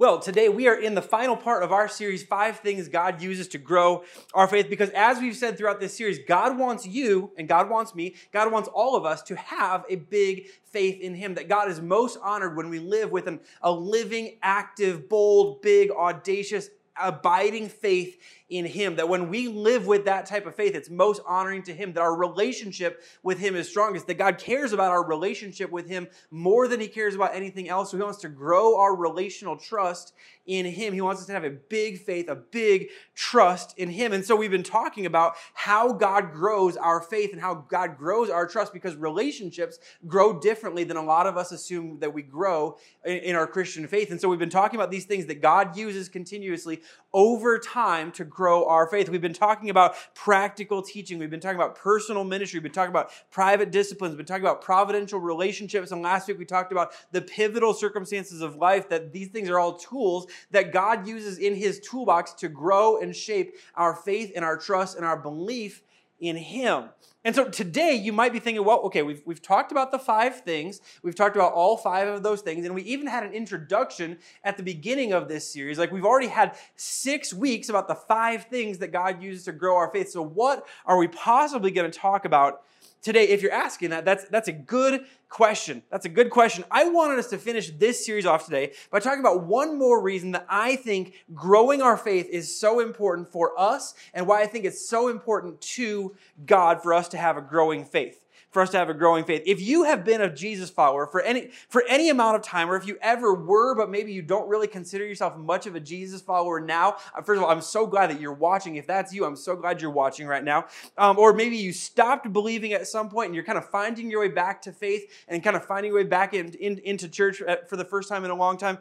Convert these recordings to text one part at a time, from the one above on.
Well, today we are in the final part of our series, Five Things God Uses to Grow Our Faith, because as we've said throughout this series, God wants you and God wants me, God wants all of us to have a big faith in Him. That God is most honored when we live with an, a living, active, bold, big, audacious, abiding faith in Him. That when we live with that type of faith, it's most honoring to Him. That our relationship with Him is strongest. That God cares about our relationship with Him more than He cares about anything else. So He wants to grow our relational trust in Him. He wants us to have a big faith, a big trust in Him. And so we've been talking about how God grows our faith and how God grows our trust because relationships grow differently than a lot of us assume that we grow in our Christian faith. And so we've been talking about these things that God uses continuously over time to grow our faith. We've been talking about practical teaching. We've been talking about personal ministry. We've been talking about private disciplines. We've been talking about providential relationships. And last week we talked about the pivotal circumstances of life, that these things are all tools that God uses in his toolbox to grow and shape our faith and our trust and our belief in Him. And so today you might be thinking, well, okay, we've, we've talked about the five things. We've talked about all five of those things. And we even had an introduction at the beginning of this series. Like we've already had six weeks about the five things that God uses to grow our faith. So what are we possibly going to talk about today, if you're asking that, that's, that's a good question. That's a good question. I wanted us to finish this series off today by talking about one more reason that I think growing our faith is so important for us and why I think it's so important to God for us to have a growing faith for us to have a growing faith. If you have been a Jesus follower for any for any amount of time, or if you ever were, but maybe you don't really consider yourself much of a Jesus follower now, uh, first of all, I'm so glad that you're watching. If that's you, I'm so glad you're watching right now. Um, or maybe you stopped believing at some point and you're kind of finding your way back to faith and kind of finding your way back in, in, into church uh, for the first time in a long time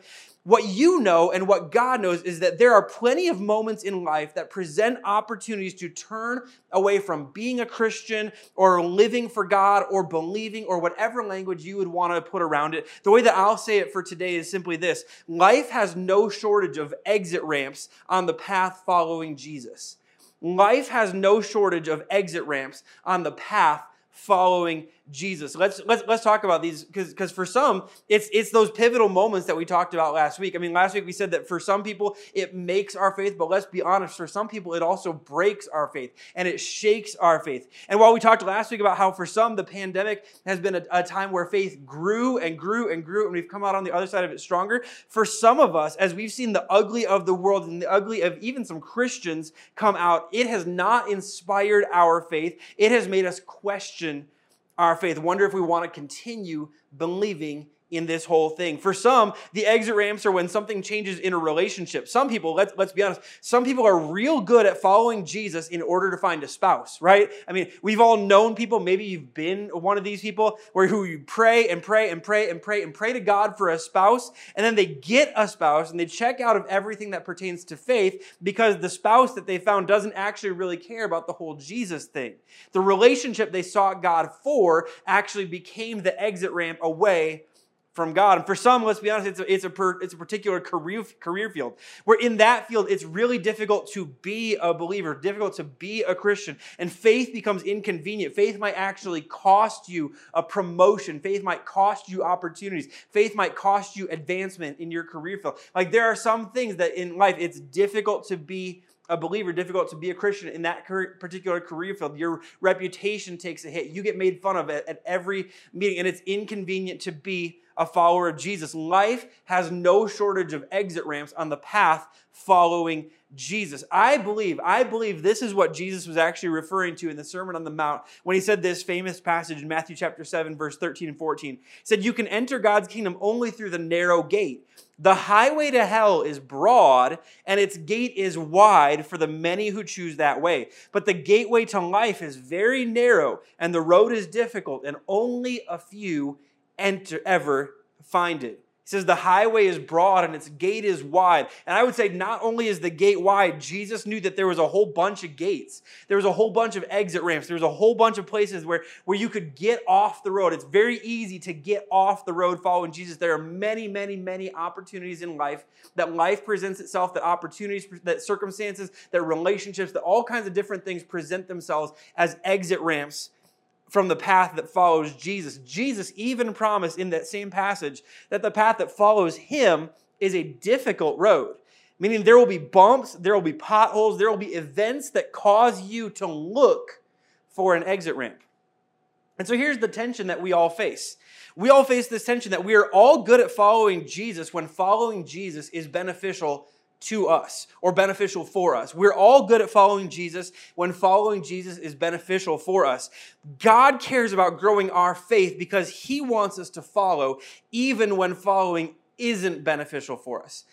what you know and what God knows is that there are plenty of moments in life that present opportunities to turn away from being a Christian or living for God or believing or whatever language you would want to put around it. The way that I'll say it for today is simply this life has no shortage of exit ramps on the path following Jesus. Life has no shortage of exit ramps on the path following Jesus. Let's let's let's talk about these because because for some it's it's those pivotal moments that we talked about last week. I mean, last week we said that for some people it makes our faith, but let's be honest, for some people it also breaks our faith and it shakes our faith. And while we talked last week about how for some the pandemic has been a, a time where faith grew and grew and grew and we've come out on the other side of it stronger, for some of us as we've seen the ugly of the world and the ugly of even some Christians come out, it has not inspired our faith. It has made us question our faith. Wonder if we want to continue believing in this whole thing. For some, the exit ramps are when something changes in a relationship. Some people, let's, let's be honest, some people are real good at following Jesus in order to find a spouse, right? I mean, we've all known people, maybe you've been one of these people where who you pray and pray and pray and pray and pray to God for a spouse, and then they get a spouse and they check out of everything that pertains to faith because the spouse that they found doesn't actually really care about the whole Jesus thing. The relationship they sought God for actually became the exit ramp away from God. And for some, let's be honest, it's a, it's a, per, it's a particular career, career field where in that field, it's really difficult to be a believer, difficult to be a Christian. And faith becomes inconvenient. Faith might actually cost you a promotion. Faith might cost you opportunities. Faith might cost you advancement in your career field. Like there are some things that in life, it's difficult to be a believer, difficult to be a Christian in that particular career field. Your reputation takes a hit. You get made fun of at, at every meeting, and it's inconvenient to be a follower of Jesus. Life has no shortage of exit ramps on the path following Jesus. I believe, I believe this is what Jesus was actually referring to in the Sermon on the Mount when he said this famous passage in Matthew chapter 7, verse 13 and 14. He said, You can enter God's kingdom only through the narrow gate. The highway to hell is broad, and its gate is wide for the many who choose that way. But the gateway to life is very narrow, and the road is difficult, and only a few enter ever find it. He says the highway is broad and its gate is wide. And I would say not only is the gate wide, Jesus knew that there was a whole bunch of gates. There was a whole bunch of exit ramps. There was a whole bunch of places where, where you could get off the road. It's very easy to get off the road following Jesus. There are many, many, many opportunities in life that life presents itself, that opportunities, that circumstances, that relationships, that all kinds of different things present themselves as exit ramps from the path that follows Jesus. Jesus even promised in that same passage that the path that follows him is a difficult road, meaning there will be bumps, there will be potholes, there will be events that cause you to look for an exit ramp. And so here's the tension that we all face. We all face this tension that we are all good at following Jesus when following Jesus is beneficial to us or beneficial for us. We're all good at following Jesus when following Jesus is beneficial for us. God cares about growing our faith because he wants us to follow even when following isn't beneficial for us.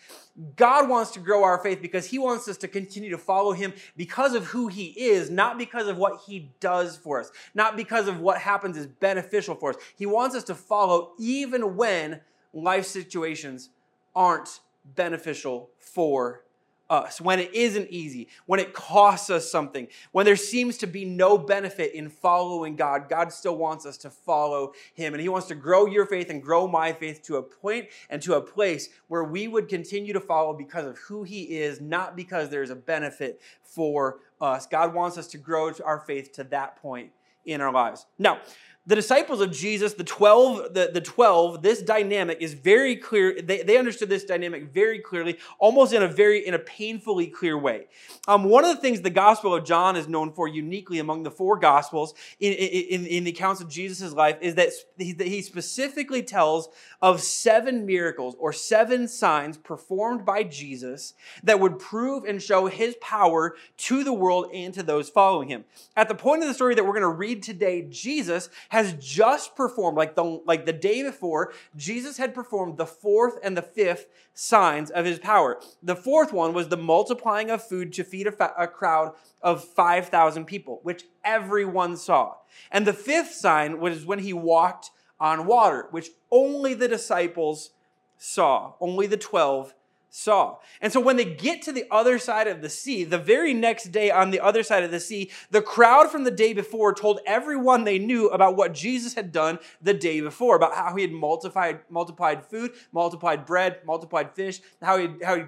God wants to grow our faith because He wants us to continue to follow Him because of who He is, not because of what He does for us, not because of what happens is beneficial for us. He wants us to follow even when life situations aren't beneficial for us, when it isn't easy, when it costs us something, when there seems to be no benefit in following God, God still wants us to follow Him. And He wants to grow your faith and grow my faith to a point and to a place where we would continue to follow because of who He is, not because there's a benefit for us. God wants us to grow our faith to that point in our lives. Now, the disciples of Jesus, the 12, the, the 12, this dynamic is very clear. They, they understood this dynamic very clearly, almost in a very, in a painfully clear way. Um, one of the things the Gospel of John is known for uniquely among the four Gospels in, in, in the accounts of Jesus' life is that he, that he specifically tells of seven miracles or seven signs performed by Jesus that would prove and show his power to the world and to those following him. At the point of the story that we're going to read today, Jesus has just performed, like the, like the day before, Jesus had performed the fourth and the fifth signs of his power. The fourth one was the multiplying of food to feed a, fa- a crowd of 5,000 people, which everyone saw. And the fifth sign was when he walked on water, which only the disciples saw, only the 12 saw. And so when they get to the other side of the sea, the very next day on the other side of the sea, the crowd from the day before told everyone they knew about what Jesus had done the day before, about how he had multiplied multiplied food, multiplied bread, multiplied fish, how he how he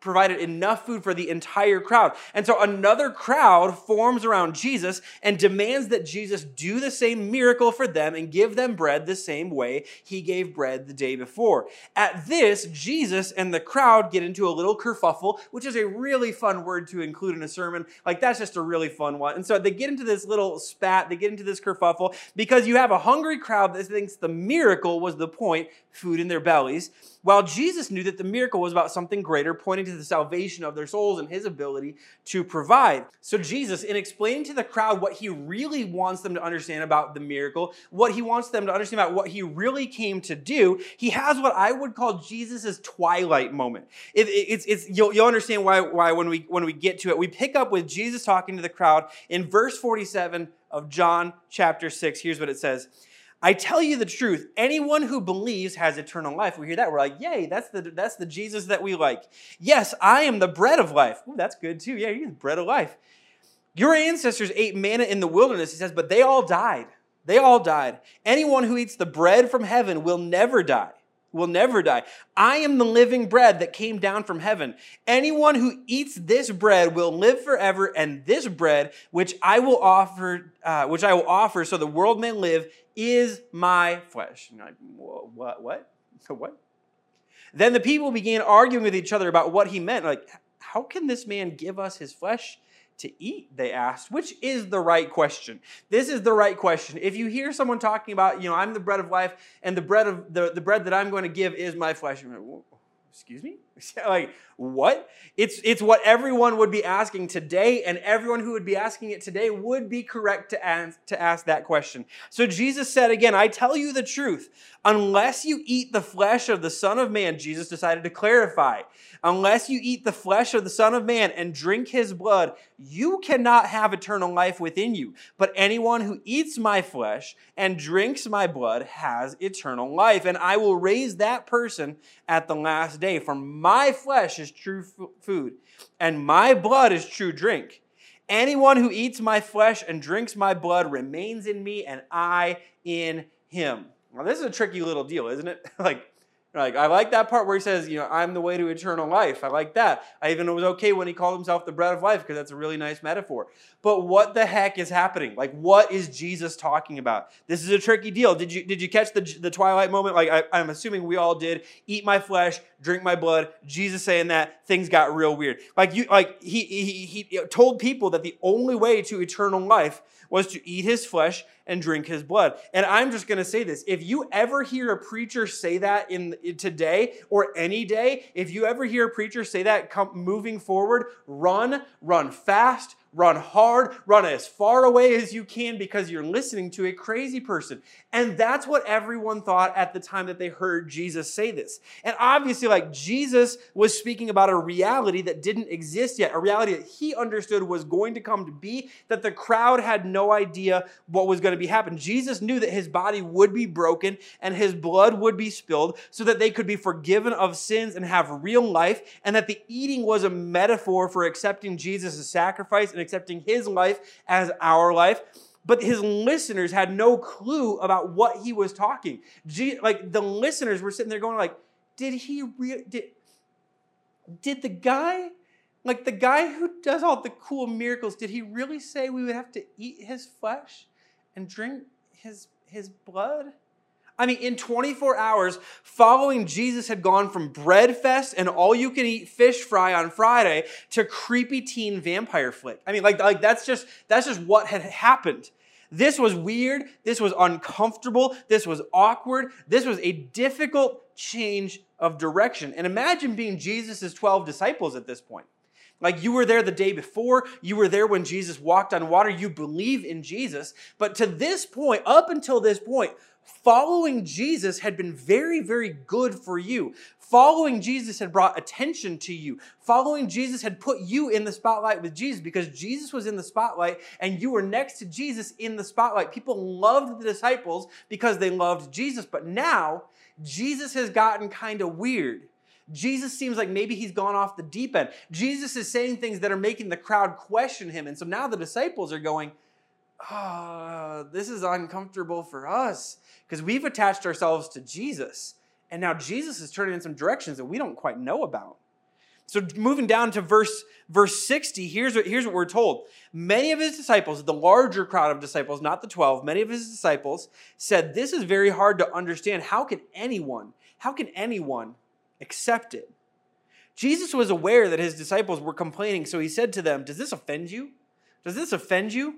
provided enough food for the entire crowd. And so another crowd forms around Jesus and demands that Jesus do the same miracle for them and give them bread the same way he gave bread the day before. At this, Jesus and the crowd get into a little kerfuffle, which is a really fun word to include in a sermon. Like that's just a really fun one. And so they get into this little spat, they get into this kerfuffle because you have a hungry crowd that thinks the miracle was the point, food in their bellies, while Jesus knew that the miracle was about something greater, pointing to the salvation of their souls and his ability to provide. So, Jesus, in explaining to the crowd what he really wants them to understand about the miracle, what he wants them to understand about what he really came to do, he has what I would call Jesus' twilight moment. It, it, it's, it's, you'll, you'll understand why, why when, we, when we get to it. We pick up with Jesus talking to the crowd in verse 47 of John chapter 6. Here's what it says. I tell you the truth, anyone who believes has eternal life. We hear that, we're like, yay, that's the, that's the Jesus that we like. Yes, I am the bread of life. Ooh, that's good too. Yeah, you're the bread of life. Your ancestors ate manna in the wilderness, he says, but they all died. They all died. Anyone who eats the bread from heaven will never die will never die. I am the living bread that came down from heaven. Anyone who eats this bread will live forever, and this bread, which I will offer, uh, which I will offer, so the world may live, is my flesh. you Like, what? What? What? Then the people began arguing with each other about what he meant. Like, how can this man give us his flesh? to eat? They asked, which is the right question. This is the right question. If you hear someone talking about, you know, I'm the bread of life and the bread of the, the bread that I'm going to give is my flesh, like, excuse me? like, what? It's, it's what everyone would be asking today, and everyone who would be asking it today would be correct to ask, to ask that question. So Jesus said again, I tell you the truth. Unless you eat the flesh of the Son of Man, Jesus decided to clarify, unless you eat the flesh of the Son of Man and drink his blood, you cannot have eternal life within you. But anyone who eats my flesh and drinks my blood has eternal life, and I will raise that person at the last day. For my flesh is true food, and my blood is true drink. Anyone who eats my flesh and drinks my blood remains in me, and I in him. Well, this is a tricky little deal, isn't it? like, Like, I like that part where he says, you know, I'm the way to eternal life. I like that. I even was okay when he called himself the bread of life because that's a really nice metaphor. But what the heck is happening? Like, what is Jesus talking about? This is a tricky deal. Did you did you catch the, the twilight moment? Like, I, I'm assuming we all did. Eat my flesh, drink my blood. Jesus saying that things got real weird. Like you, like he he he told people that the only way to eternal life was to eat his flesh and drink his blood. And I'm just going to say this. If you ever hear a preacher say that in, in today or any day, if you ever hear a preacher say that come, moving forward, run, run fast, Run hard, run as far away as you can because you're listening to a crazy person. And that's what everyone thought at the time that they heard Jesus say this. And obviously, like Jesus was speaking about a reality that didn't exist yet, a reality that he understood was going to come to be, that the crowd had no idea what was going to be happening. Jesus knew that his body would be broken and his blood would be spilled so that they could be forgiven of sins and have real life, and that the eating was a metaphor for accepting Jesus' sacrifice and accepting his life as our life. But his listeners had no clue about what he was talking. like the listeners were sitting there going, like, did he re- did, did the guy like the guy who does all the cool miracles did he really say we would have to eat his flesh and drink his his blood I mean, in 24 hours, following Jesus had gone from bread fest and all you can eat fish fry on Friday to creepy teen vampire flick. I mean, like, like that's just that's just what had happened. This was weird. This was uncomfortable. This was awkward. This was a difficult change of direction. And imagine being Jesus' 12 disciples at this point. Like you were there the day before, you were there when Jesus walked on water, you believe in Jesus. But to this point, up until this point, following Jesus had been very, very good for you. Following Jesus had brought attention to you. Following Jesus had put you in the spotlight with Jesus because Jesus was in the spotlight and you were next to Jesus in the spotlight. People loved the disciples because they loved Jesus. But now, Jesus has gotten kind of weird. Jesus seems like maybe he's gone off the deep end. Jesus is saying things that are making the crowd question him. And so now the disciples are going, oh, this is uncomfortable for us because we've attached ourselves to Jesus. And now Jesus is turning in some directions that we don't quite know about. So moving down to verse verse 60, here's what, here's what we're told. Many of his disciples, the larger crowd of disciples, not the 12, many of his disciples said, This is very hard to understand. How can anyone, how can anyone accept it? Jesus was aware that his disciples were complaining, so he said to them, Does this offend you? Does this offend you?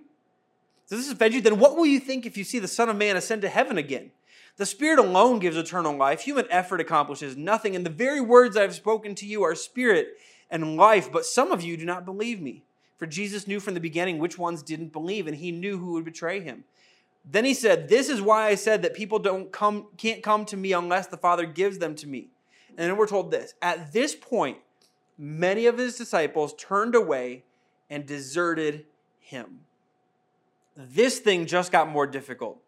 This offend you? Then what will you think if you see the Son of Man ascend to heaven again? The Spirit alone gives eternal life. Human effort accomplishes nothing. And the very words I have spoken to you are spirit and life. But some of you do not believe me. For Jesus knew from the beginning which ones didn't believe, and he knew who would betray him. Then he said, This is why I said that people don't come, can't come to me unless the Father gives them to me. And then we're told this At this point, many of his disciples turned away and deserted him this thing just got more difficult.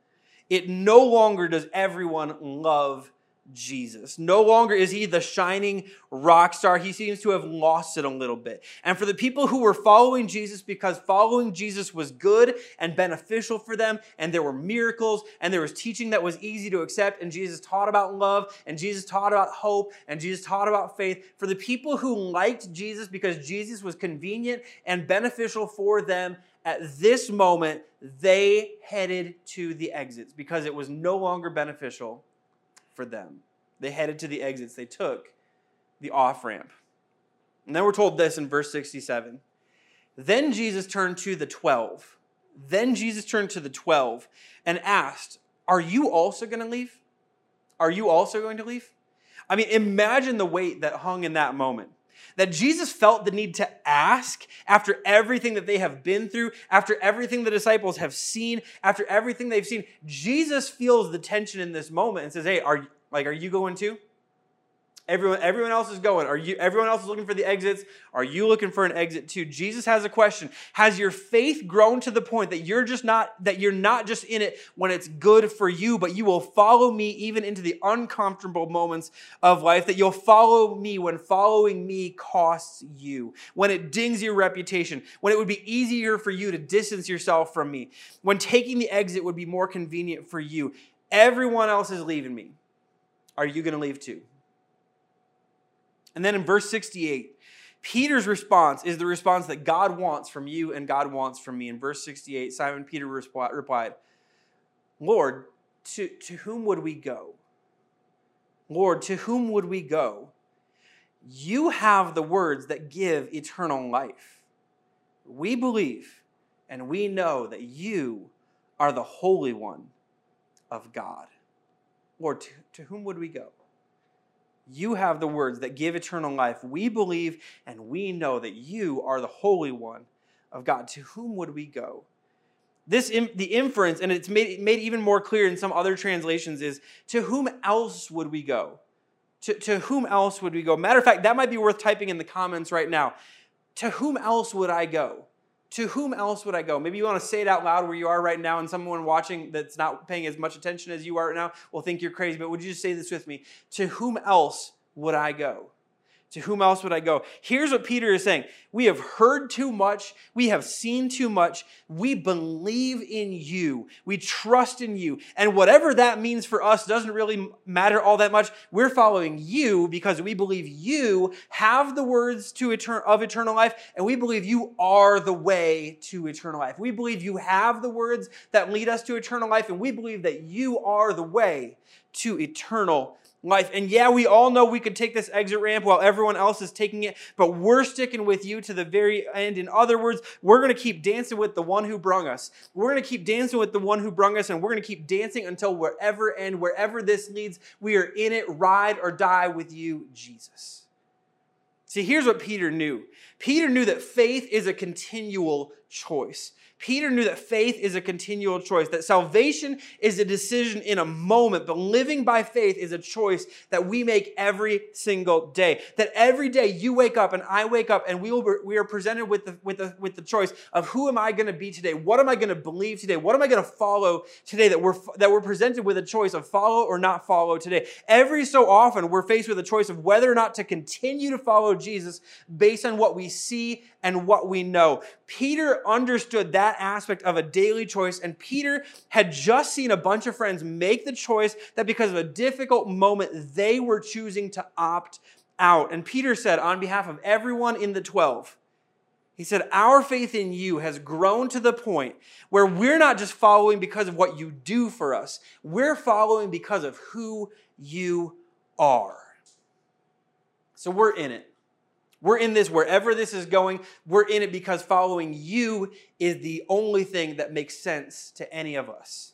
It no longer does everyone love Jesus. No longer is he the shining rock star. He seems to have lost it a little bit. And for the people who were following Jesus because following Jesus was good and beneficial for them, and there were miracles, and there was teaching that was easy to accept, and Jesus taught about love, and Jesus taught about hope, and Jesus taught about faith. For the people who liked Jesus because Jesus was convenient and beneficial for them, at this moment, they headed to the exits because it was no longer beneficial for them. They headed to the exits. They took the off ramp. And then we're told this in verse 67. Then Jesus turned to the 12. Then Jesus turned to the 12 and asked, Are you also going to leave? Are you also going to leave? I mean, imagine the weight that hung in that moment that Jesus felt the need to ask after everything that they have been through, after everything the disciples have seen, after everything they've seen. Jesus feels the tension in this moment and says, Hey, are, like, are you going too? Everyone, everyone else is going. Are you? Everyone else is looking for the exits. Are you looking for an exit too? Jesus has a question. Has your faith grown to the point that you're just not that you're not just in it when it's good for you, but you will follow me even into the uncomfortable moments of life? That you'll follow me when following me costs you, when it dings your reputation, when it would be easier for you to distance yourself from me, when taking the exit would be more convenient for you. Everyone else is leaving me. Are you going to leave too? And then in verse 68, Peter's response is the response that God wants from you and God wants from me. In verse 68, Simon Peter replied, Lord, to, to whom would we go? Lord, to whom would we go? You have the words that give eternal life. We believe and we know that you are the Holy One of God. Lord, to, to whom would we go? You have the words that give eternal life. We believe and we know that you are the Holy One of God. To whom would we go? This the inference, and it's made, made even more clear in some other translations, is to whom else would we go? To, to whom else would we go? Matter of fact, that might be worth typing in the comments right now. To whom else would I go? To whom else would I go? Maybe you want to say it out loud where you are right now, and someone watching that's not paying as much attention as you are right now will think you're crazy. But would you just say this with me? To whom else would I go? To whom else would I go? Here's what Peter is saying We have heard too much. We have seen too much. We believe in you. We trust in you. And whatever that means for us doesn't really matter all that much. We're following you because we believe you have the words to etern- of eternal life, and we believe you are the way to eternal life. We believe you have the words that lead us to eternal life, and we believe that you are the way to eternal life. And yeah, we all know we could take this exit ramp while everyone else is taking it, but we're sticking with you to the very end. In other words, we're going to keep dancing with the one who brung us. We're going to keep dancing with the one who brung us, and we're going to keep dancing until wherever and wherever this leads, we are in it, ride or die with you, Jesus. See, here's what Peter knew Peter knew that faith is a continual choice. Peter knew that faith is a continual choice, that salvation is a decision in a moment, but living by faith is a choice that we make every single day. That every day you wake up and I wake up and we, will, we are presented with the, with, the, with the choice of who am I going to be today? What am I going to believe today? What am I going to follow today? That we're, that we're presented with a choice of follow or not follow today. Every so often, we're faced with a choice of whether or not to continue to follow Jesus based on what we see and what we know. Peter understood that aspect of a daily choice, and Peter had just seen a bunch of friends make the choice that because of a difficult moment, they were choosing to opt out. And Peter said, on behalf of everyone in the 12, he said, Our faith in you has grown to the point where we're not just following because of what you do for us, we're following because of who you are. So we're in it. We're in this wherever this is going. We're in it because following you is the only thing that makes sense to any of us.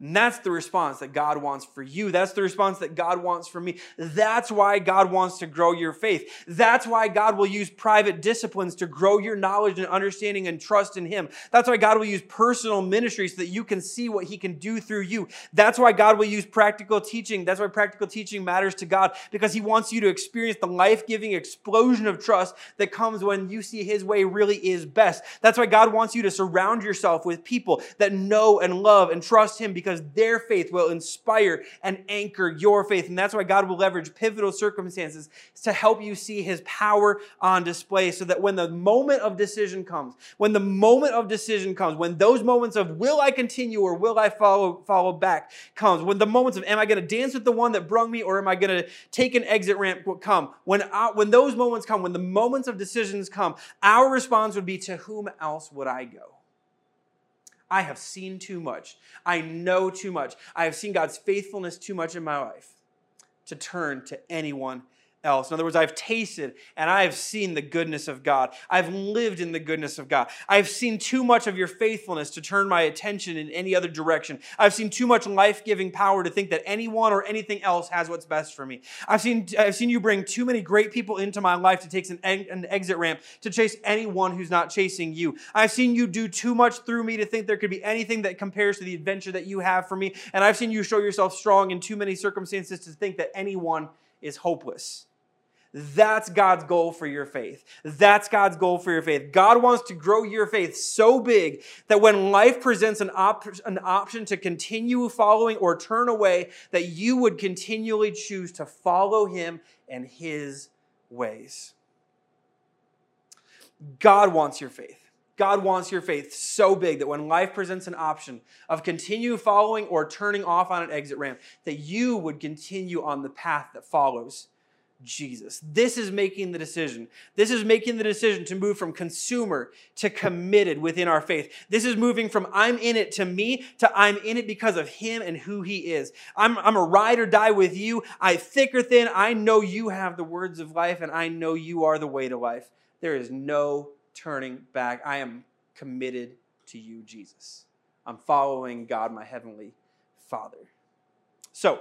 And that's the response that God wants for you. That's the response that God wants for me. That's why God wants to grow your faith. That's why God will use private disciplines to grow your knowledge and understanding and trust in Him. That's why God will use personal ministry so that you can see what He can do through you. That's why God will use practical teaching. That's why practical teaching matters to God because He wants you to experience the life giving explosion of trust that comes when you see His way really is best. That's why God wants you to surround yourself with people that know and love and trust Him because because their faith will inspire and anchor your faith. And that's why God will leverage pivotal circumstances to help you see his power on display so that when the moment of decision comes, when the moment of decision comes, when those moments of will I continue or will I follow, follow back comes, when the moments of am I going to dance with the one that brung me or am I going to take an exit ramp come, when, I, when those moments come, when the moments of decisions come, our response would be to whom else would I go? I have seen too much. I know too much. I have seen God's faithfulness too much in my life to turn to anyone else. In other words, I've tasted and I have seen the goodness of God. I've lived in the goodness of God. I've seen too much of your faithfulness to turn my attention in any other direction. I've seen too much life giving power to think that anyone or anything else has what's best for me. I've seen, I've seen you bring too many great people into my life to take an, an exit ramp to chase anyone who's not chasing you. I've seen you do too much through me to think there could be anything that compares to the adventure that you have for me. And I've seen you show yourself strong in too many circumstances to think that anyone is hopeless. That's God's goal for your faith. That's God's goal for your faith. God wants to grow your faith so big that when life presents an, op- an option to continue following or turn away, that you would continually choose to follow Him and His ways. God wants your faith. God wants your faith so big that when life presents an option of continue following or turning off on an exit ramp, that you would continue on the path that follows Jesus. This is making the decision. This is making the decision to move from consumer to committed within our faith. This is moving from I'm in it to me to I'm in it because of him and who he is. I'm, I'm a ride or die with you. I thick or thin. I know you have the words of life and I know you are the way to life. There is no turning back. I am committed to you, Jesus. I'm following God, my heavenly Father. So,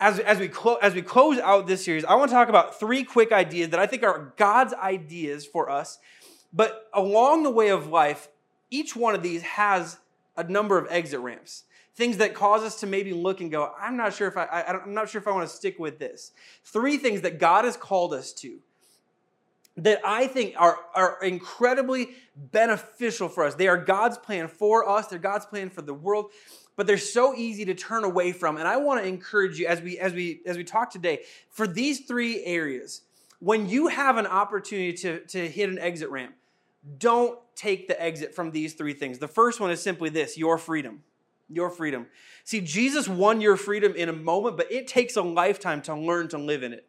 as, as, we clo- as we close out this series, I want to talk about three quick ideas that I think are God's ideas for us. But along the way of life, each one of these has a number of exit ramps. Things that cause us to maybe look and go, I'm not sure if I, I I'm not sure if I want to stick with this. Three things that God has called us to that I think are, are incredibly beneficial for us. They are God's plan for us, they're God's plan for the world but they're so easy to turn away from. And I want to encourage you as we as we as we talk today for these three areas. When you have an opportunity to, to hit an exit ramp, don't take the exit from these three things. The first one is simply this your freedom. Your freedom. See, Jesus won your freedom in a moment, but it takes a lifetime to learn to live in it.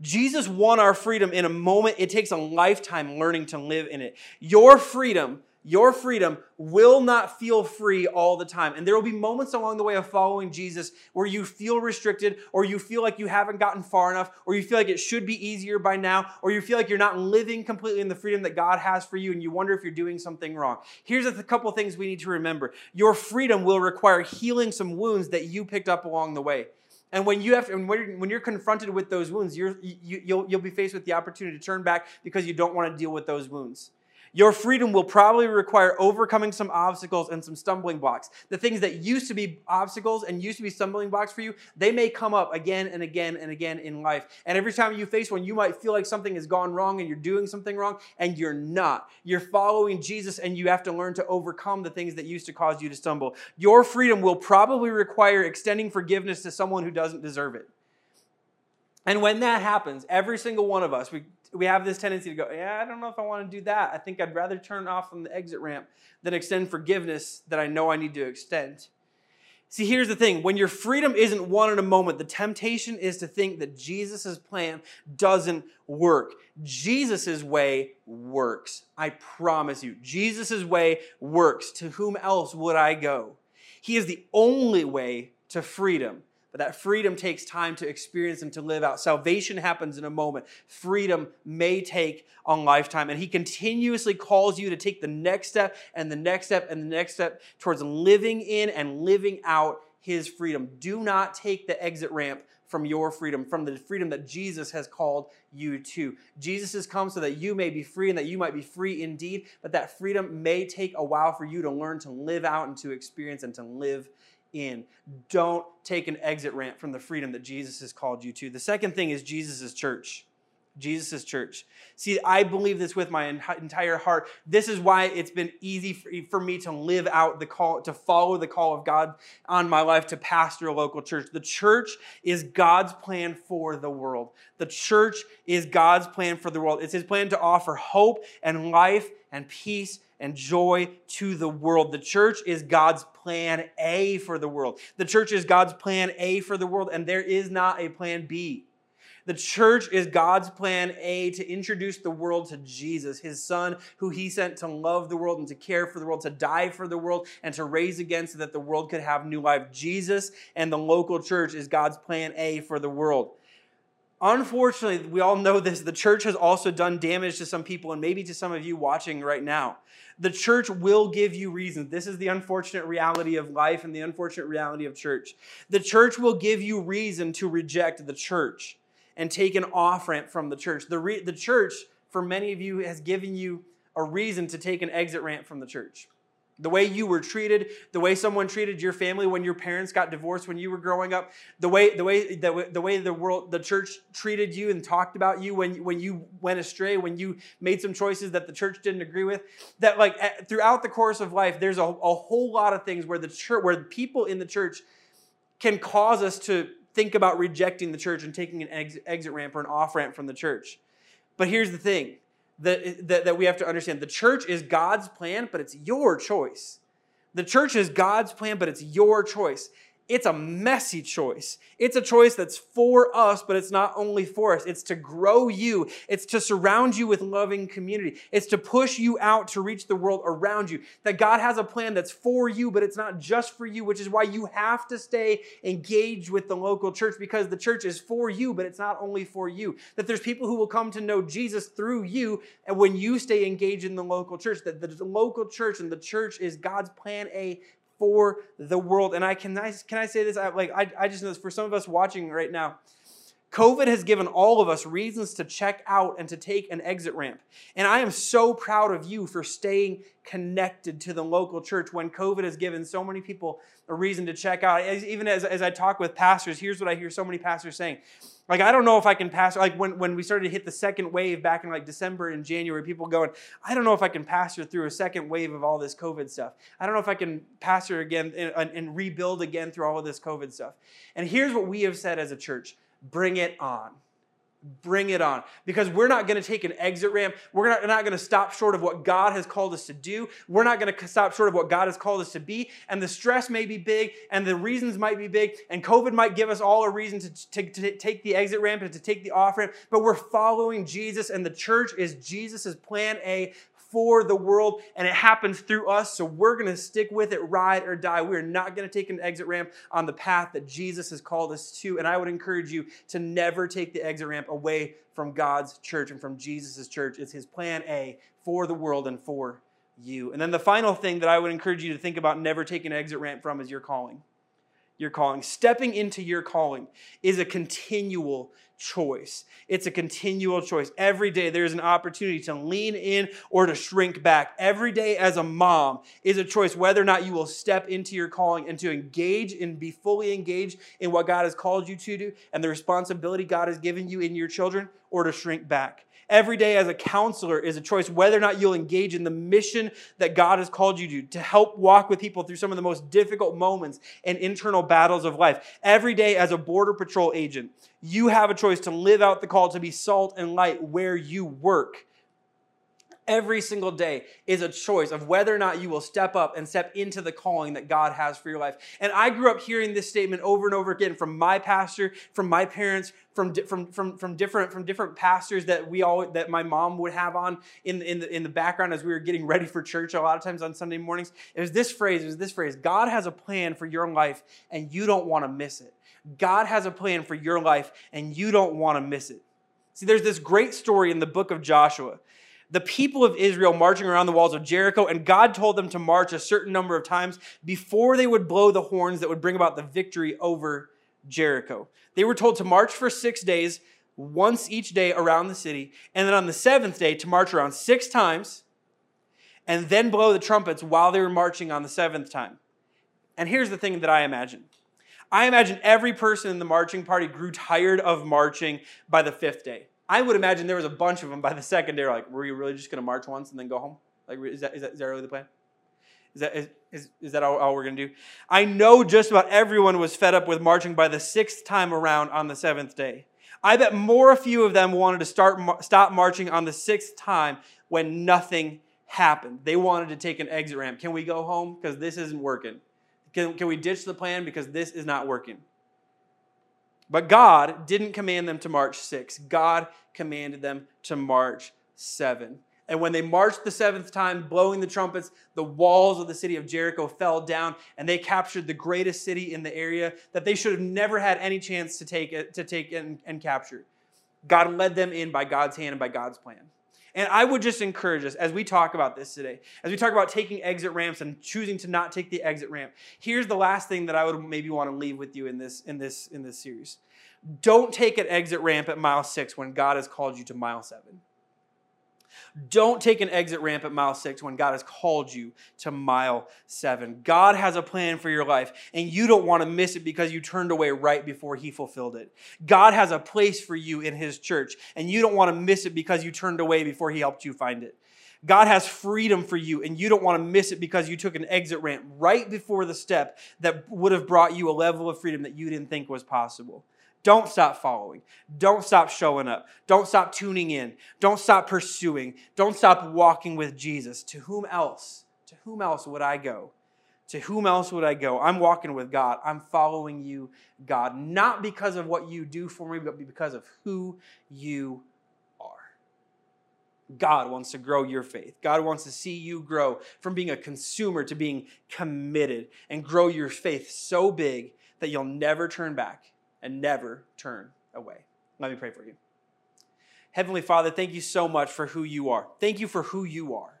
Jesus won our freedom in a moment. It takes a lifetime learning to live in it. Your freedom your freedom will not feel free all the time. And there will be moments along the way of following Jesus where you feel restricted, or you feel like you haven't gotten far enough, or you feel like it should be easier by now, or you feel like you're not living completely in the freedom that God has for you, and you wonder if you're doing something wrong. Here's a couple things we need to remember your freedom will require healing some wounds that you picked up along the way. And when you have to, you're, when you're confronted with those wounds, you're, you, you'll, you'll be faced with the opportunity to turn back because you don't want to deal with those wounds. Your freedom will probably require overcoming some obstacles and some stumbling blocks. The things that used to be obstacles and used to be stumbling blocks for you, they may come up again and again and again in life. And every time you face one, you might feel like something has gone wrong and you're doing something wrong, and you're not. You're following Jesus and you have to learn to overcome the things that used to cause you to stumble. Your freedom will probably require extending forgiveness to someone who doesn't deserve it. And when that happens, every single one of us, we we have this tendency to go, yeah, I don't know if I want to do that. I think I'd rather turn off from the exit ramp than extend forgiveness that I know I need to extend. See, here's the thing when your freedom isn't won in a moment, the temptation is to think that Jesus' plan doesn't work. Jesus' way works. I promise you. Jesus' way works. To whom else would I go? He is the only way to freedom. But that freedom takes time to experience and to live out. Salvation happens in a moment. Freedom may take a lifetime. And He continuously calls you to take the next step and the next step and the next step towards living in and living out His freedom. Do not take the exit ramp from your freedom, from the freedom that Jesus has called you to. Jesus has come so that you may be free and that you might be free indeed, but that freedom may take a while for you to learn to live out and to experience and to live in. Don't take an exit ramp from the freedom that Jesus has called you to. The second thing is Jesus' church. Jesus' church. See, I believe this with my entire heart. This is why it's been easy for me to live out the call, to follow the call of God on my life to pastor a local church. The church is God's plan for the world. The church is God's plan for the world. It's His plan to offer hope and life and peace and joy to the world. The church is God's plan A for the world. The church is God's plan A for the world, and there is not a plan B. The church is God's plan A to introduce the world to Jesus, his son, who he sent to love the world and to care for the world, to die for the world, and to raise again so that the world could have new life. Jesus and the local church is God's plan A for the world. Unfortunately, we all know this. The church has also done damage to some people, and maybe to some of you watching right now. The church will give you reasons. This is the unfortunate reality of life and the unfortunate reality of church. The church will give you reason to reject the church and take an off ramp from the church. The, re- the church, for many of you, has given you a reason to take an exit ramp from the church the way you were treated, the way someone treated your family when your parents got divorced when you were growing up, the way the way the, the way the world the church treated you and talked about you when when you went astray, when you made some choices that the church didn't agree with, that like throughout the course of life there's a, a whole lot of things where the church where people in the church can cause us to think about rejecting the church and taking an exit, exit ramp or an off ramp from the church. But here's the thing that, that, we have to understand. The church is God's plan, but it's your choice. The church is God's plan, but it's your choice. It's a messy choice. It's a choice that's for us, but it's not only for us. It's to grow you, it's to surround you with loving community, it's to push you out to reach the world around you. That God has a plan that's for you, but it's not just for you, which is why you have to stay engaged with the local church because the church is for you, but it's not only for you. That there's people who will come to know Jesus through you, and when you stay engaged in the local church, that the local church and the church is God's plan A for the world. And I can I, can I say this? I, like I, I just know this for some of us watching right now. COVID has given all of us reasons to check out and to take an exit ramp. And I am so proud of you for staying connected to the local church when COVID has given so many people a reason to check out. As, even as, as I talk with pastors, here's what I hear so many pastors saying. Like, I don't know if I can pastor. Like, when, when we started to hit the second wave back in like December and January, people going, I don't know if I can pastor through a second wave of all this COVID stuff. I don't know if I can pastor again and, and rebuild again through all of this COVID stuff. And here's what we have said as a church bring it on. Bring it on. Because we're not going to take an exit ramp. We're not, not going to stop short of what God has called us to do. We're not going to stop short of what God has called us to be. And the stress may be big, and the reasons might be big, and COVID might give us all a reason to, to, to take the exit ramp and to take the off ramp. But we're following Jesus, and the church is Jesus' plan A for the world, and it happens through us. So we're going to stick with it, ride or die. We're not going to take an exit ramp on the path that Jesus has called us to. And I would encourage you to never take the exit ramp away from God's church and from Jesus' church. It's his plan A for the world and for you. And then the final thing that I would encourage you to think about never taking an exit ramp from is your calling your calling. Stepping into your calling is a continual choice. It's a continual choice. Every day there's an opportunity to lean in or to shrink back. Every day as a mom is a choice whether or not you will step into your calling and to engage and be fully engaged in what God has called you to do and the responsibility God has given you in your children or to shrink back every day as a counselor is a choice whether or not you'll engage in the mission that God has called you to, to help walk with people through some of the most difficult moments and internal battles of life. Every day as a Border Patrol agent, you have a choice to live out the call to be salt and light where you work every single day is a choice of whether or not you will step up and step into the calling that God has for your life. And I grew up hearing this statement over and over again from my pastor, from my parents, from, from, from, from different from different pastors that we all that my mom would have on in, in the in the background as we were getting ready for church a lot of times on Sunday mornings. It was this phrase, it was this phrase, God has a plan for your life and you don't want to miss it. God has a plan for your life and you don't want to miss it. See, there's this great story in the book of Joshua the people of Israel marching around the walls of Jericho, and God told them to march a certain number of times before they would blow the horns that would bring about the victory over Jericho. They were told to march for six days, once each day around the city, and then on the seventh day to march around six times, and then blow the trumpets while they were marching on the seventh time. And here's the thing that I imagine. I imagine every person in the marching party grew tired of marching by the fifth day. I would imagine there was a bunch of them by the second day. Like, were you really just going to march once and then go home? Like, is that, is that, is that really the plan? Is that, is, is, is that all, all we're going to do? I know just about everyone was fed up with marching by the sixth time around on the seventh day. I bet more a few of them wanted to start stop marching on the sixth time when nothing happened. They wanted to take an exit ramp. Can we go home? Because this isn't working. Can, can we ditch the plan? Because this is not working. But God didn't command them to march six. God commanded them to march seven. And when they marched the seventh time, blowing the trumpets, the walls of the city of Jericho fell down, and they captured the greatest city in the area that they should have never had any chance to take, to take and, and capture. God led them in by God's hand and by God's plan. And I would just encourage us as we talk about this today, as we talk about taking exit ramps and choosing to not take the exit ramp. Here's the last thing that I would maybe want to leave with you in this in this in this series. Don't take an exit ramp at mile 6 when God has called you to mile 7. Don't take an exit ramp at mile six when God has called you to mile seven. God has a plan for your life, and you don't want to miss it because you turned away right before He fulfilled it. God has a place for you in His church, and you don't want to miss it because you turned away before He helped you find it. God has freedom for you, and you don't want to miss it because you took an exit ramp right before the step that would have brought you a level of freedom that you didn't think was possible. Don't stop following. Don't stop showing up. Don't stop tuning in. Don't stop pursuing. Don't stop walking with Jesus. To whom else? To whom else would I go? To whom else would I go? I'm walking with God. I'm following you, God, not because of what you do for me, but because of who you are. God wants to grow your faith. God wants to see you grow from being a consumer to being committed and grow your faith so big that you'll never turn back and never turn away. Let me pray for you. Heavenly Father, thank you so much for who you are. Thank you for who you are.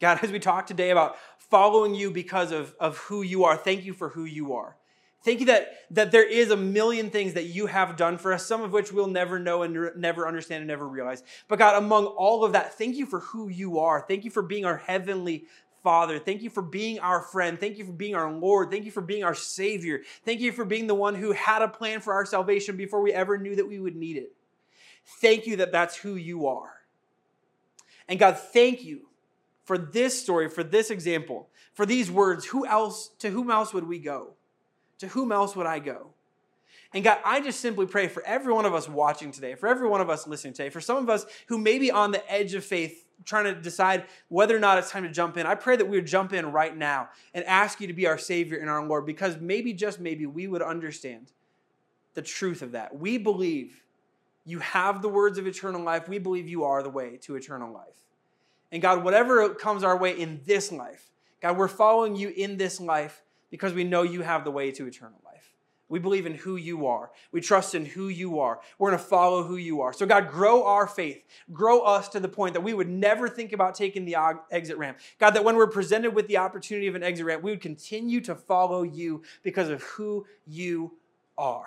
God, as we talk today about following you because of, of who you are, thank you for who you are. Thank you that, that there is a million things that you have done for us, some of which we'll never know and never understand and never realize. But God, among all of that, thank you for who you are. Thank you for being our heavenly Father. Thank you for being our friend. Thank you for being our Lord. Thank you for being our Savior. Thank you for being the one who had a plan for our salvation before we ever knew that we would need it. Thank you that that's who you are. And God, thank you for this story, for this example, for these words, who else, to whom else would we go? To whom else would I go? And God, I just simply pray for every one of us watching today, for every one of us listening today, for some of us who may be on the edge of faith, trying to decide whether or not it's time to jump in. I pray that we would jump in right now and ask you to be our Savior and our Lord, because maybe, just maybe, we would understand the truth of that. We believe you have the words of eternal life. We believe you are the way to eternal life. And God, whatever comes our way in this life, God, we're following you in this life because we know you have the way to eternal life. We believe in who you are. We trust in who you are. We're going to follow who you are. So, God, grow our faith. Grow us to the point that we would never think about taking the exit ramp. God, that when we're presented with the opportunity of an exit ramp, we would continue to follow you because of who you are.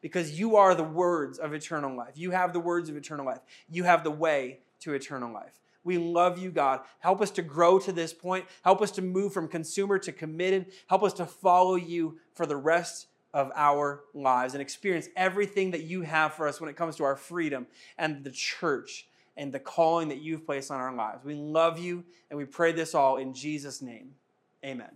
Because you are the words of eternal life. You have the words of eternal life. You have the way to eternal life. We love you, God. Help us to grow to this point. Help us to move from consumer to committed. Help us to follow you for the rest of our lives and experience everything that you have for us when it comes to our freedom and the church and the calling that you've placed on our lives. We love you and we pray this all in Jesus' name. Amen.